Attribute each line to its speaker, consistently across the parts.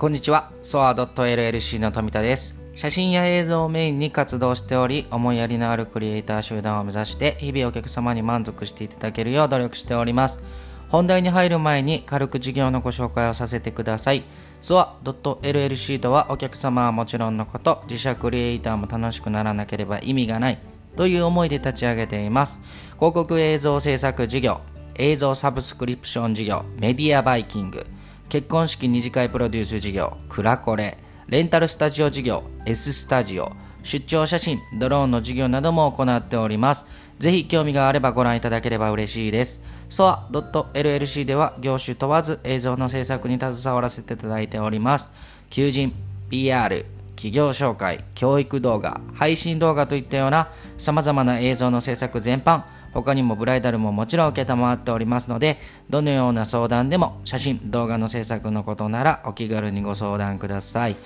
Speaker 1: こんにちは。ソア .llc の富田です。写真や映像をメインに活動しており、思いやりのあるクリエイター集団を目指して、日々お客様に満足していただけるよう努力しております。本題に入る前に軽く事業のご紹介をさせてください。ソア .llc とはお客様はもちろんのこと、自社クリエイターも楽しくならなければ意味がないという思いで立ち上げています。広告映像制作事業、映像サブスクリプション事業、メディアバイキング、結婚式二次会プロデュース事業、クラコレ、レンタルスタジオ事業、S スタジオ、出張写真、ドローンの事業なども行っております。ぜひ興味があればご覧いただければ嬉しいです。SOA.LLC では業種問わず映像の制作に携わらせていただいております。求人、PR、企業紹介、教育動画、配信動画といったような様々な映像の制作全般、他にもブライダルももちろん承っておりますので、どのような相談でも写真、動画の制作のことならお気軽にご相談ください。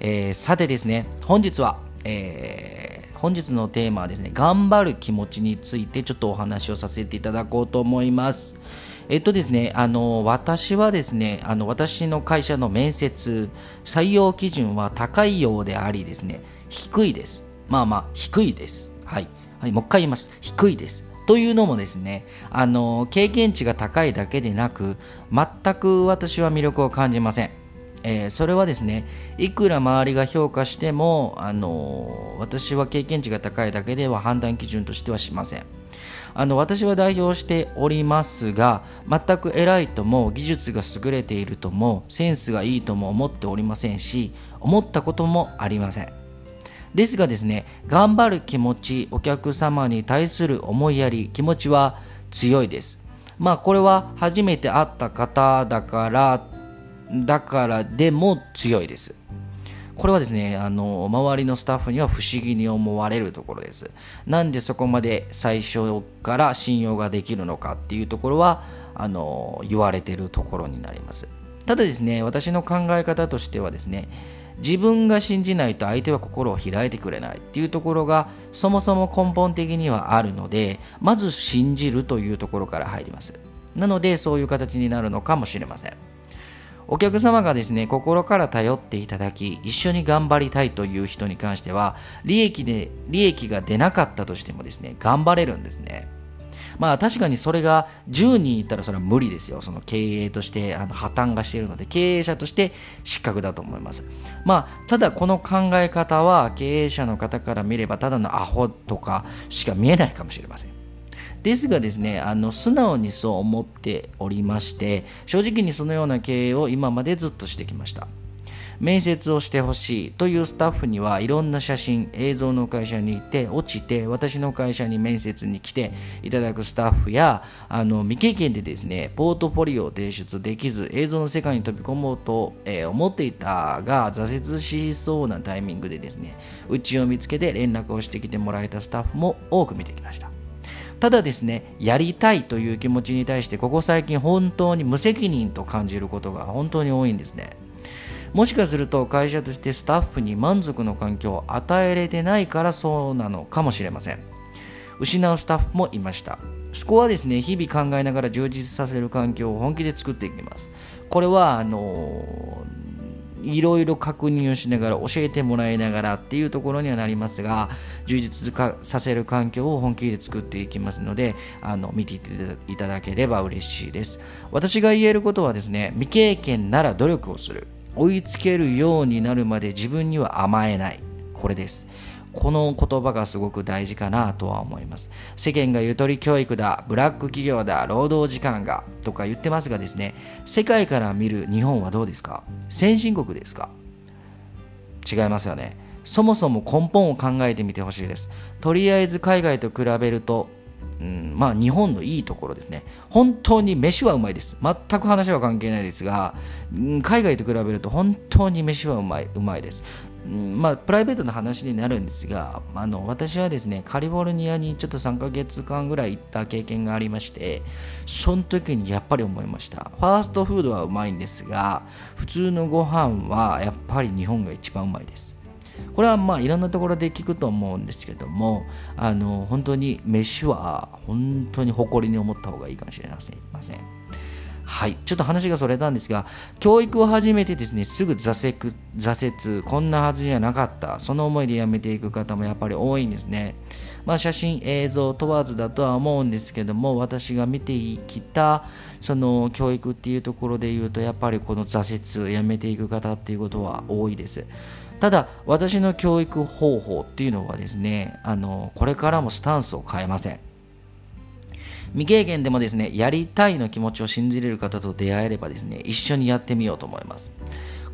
Speaker 1: えー、さてですね、本日は、えー、本日のテーマはですね、頑張る気持ちについてちょっとお話をさせていただこうと思います。えっとですね、あの私はですねあの、私の会社の面接、採用基準は高いようでありですね、低いです。まあまあ、低いです。はい。はい、もう一回言います。低いです。というのもですね、あの経験値が高いだけでなく、全く私は魅力を感じません。えー、それはですね、いくら周りが評価しても、あの私は経験値が高いだけでは判断基準としてはしません。あの私は代表しておりますが、全く偉いとも、技術が優れているとも、センスがいいとも思っておりませんし、思ったこともありません。ですがですね、頑張る気持ち、お客様に対する思いやり、気持ちは強いです。まあこれは初めて会った方だから、だからでも強いです。これはですね、あの、周りのスタッフには不思議に思われるところです。なんでそこまで最初から信用ができるのかっていうところは、あの、言われてるところになります。ただですね、私の考え方としてはですね、自分が信じないと相手は心を開いてくれないっていうところがそもそも根本的にはあるのでまず信じるというところから入ります。なのでそういう形になるのかもしれません。お客様がですね心から頼っていただき一緒に頑張りたいという人に関しては利益で利益が出なかったとしてもですね頑張れるんですね。まあ確かにそれが10人いたらそれは無理ですよ。その経営としてあの破綻がしているので、経営者として失格だと思います。まあただこの考え方は経営者の方から見ればただのアホとかしか見えないかもしれません。ですがですね、あの素直にそう思っておりまして、正直にそのような経営を今までずっとしてきました。面接をしてほしいというスタッフにはいろんな写真映像の会社に行って落ちて私の会社に面接に来ていただくスタッフやあの未経験でですねポートフォリオを提出できず映像の世界に飛び込もうと、えー、思っていたが挫折しそうなタイミングでですねうちを見つけて連絡をしてきてもらえたスタッフも多く見てきました。ただですねやりたいという気持ちに対してここ最近本当に無責任と感じることが本当に多いんですね。もしかすると会社としてスタッフに満足の環境を与えれてないからそうなのかもしれません。失うスタッフもいました。そこはですね。日々考えながら充実させる環境を本気で作っていきます。これはあのいろいろ確認をしながら教えてもらいながらっていうところにはなりますが充実させる環境を本気で作っていきますのであの見ていただければ嬉しいです。私が言えることはですね未経験なら努力をする。追いつけるようになるまで自分には甘えない。これです。この言葉がすごく大事かなとは思います。世間がゆとり教育だ、ブラック企業だ、労働時間がとか言ってますがですね、世界から見る日本はどうですか？先進国ですか？違いますよね。そもそも根本を考えてみてほしいです。とりあえず海外と比べるとうん、まあ日本のいいところですね。本当に飯はうまいです。全く話は関係ないですが、うん、海外と比べると本当に飯はうまい、うまいです。うん、まあプライベートな話になるんですが、あの私はですね、カリフォルニアにちょっと3ヶ月間ぐらい行った経験がありまして、その時にやっぱり思いました。ファーストフードはうまいんですが、普通のご飯はやっぱり日本が一番うまいです。これはまあいろんなところで聞くと思うんですけどもあの本当に飯は本当に誇りに思った方がいいかもしれません。はい、ちょっと話がそれたんですが、教育を始めてですね、すぐ挫折、挫折、こんなはずじゃなかった、その思いでやめていく方もやっぱり多いんですね。まあ、写真、映像問わずだとは思うんですけども、私が見てきた、その教育っていうところで言うと、やっぱりこの挫折、やめていく方っていうことは多いです。ただ、私の教育方法っていうのはですね、あの、これからもスタンスを変えません。未経験でもですね、やりたいの気持ちを信じれる方と出会えればですね、一緒にやってみようと思います。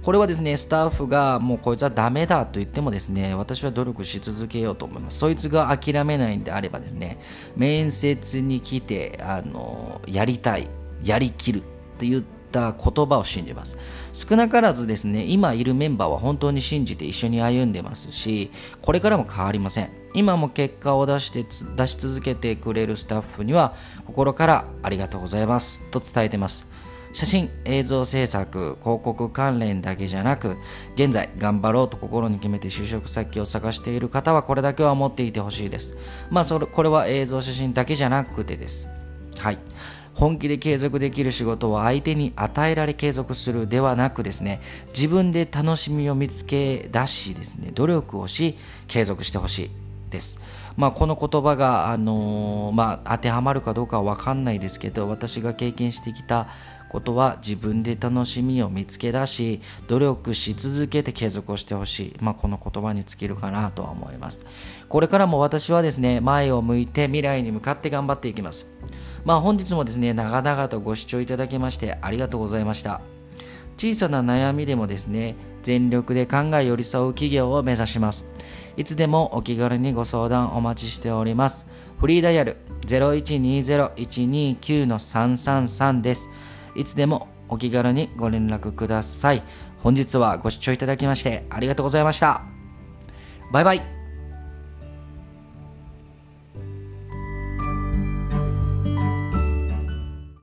Speaker 1: これはですね、スタッフがもうこいつはダメだと言ってもですね、私は努力し続けようと思います。そいつが諦めないんであればですね、面接に来て、あの、やりたい、やりきるって言ってた言葉を信じます。少なからずですね、今いるメンバーは本当に信じて一緒に歩んでますし、これからも変わりません。今も結果を出して出し続けてくれるスタッフには心からありがとうございます。と伝えてます。写真映像制作広告関連だけじゃなく現在頑張ろうと心に決めて就職先を探している方はこれだけは持っていてほしいです。まあそれこれは映像写真だけじゃなくてです。はい。本気で継続できる仕事を相手に与えられ継続するではなくですね自分で楽しみを見つけ出しですね努力をし継続してほしいです。まあ、この言葉が、あのー、まあ、当てはまるかどうかは分かんないですけど私が経験してきたことは自分で楽しみを見つけ出し努力し続けて継続をしてほしい、まあ、この言葉に尽きるかなとは思います。これからも私はですね前を向いて未来に向かって頑張っていきます。まあ本日もですね長々とご視聴いただきましてありがとうございました小さな悩みでもですね全力で考え寄り添う企業を目指しますいつでもお気軽にご相談お待ちしております。フリーダイヤル0120-129-333です。いつでもお気軽にご連絡ください。本日はご視聴いただきましてありがとうございました。バイバイ。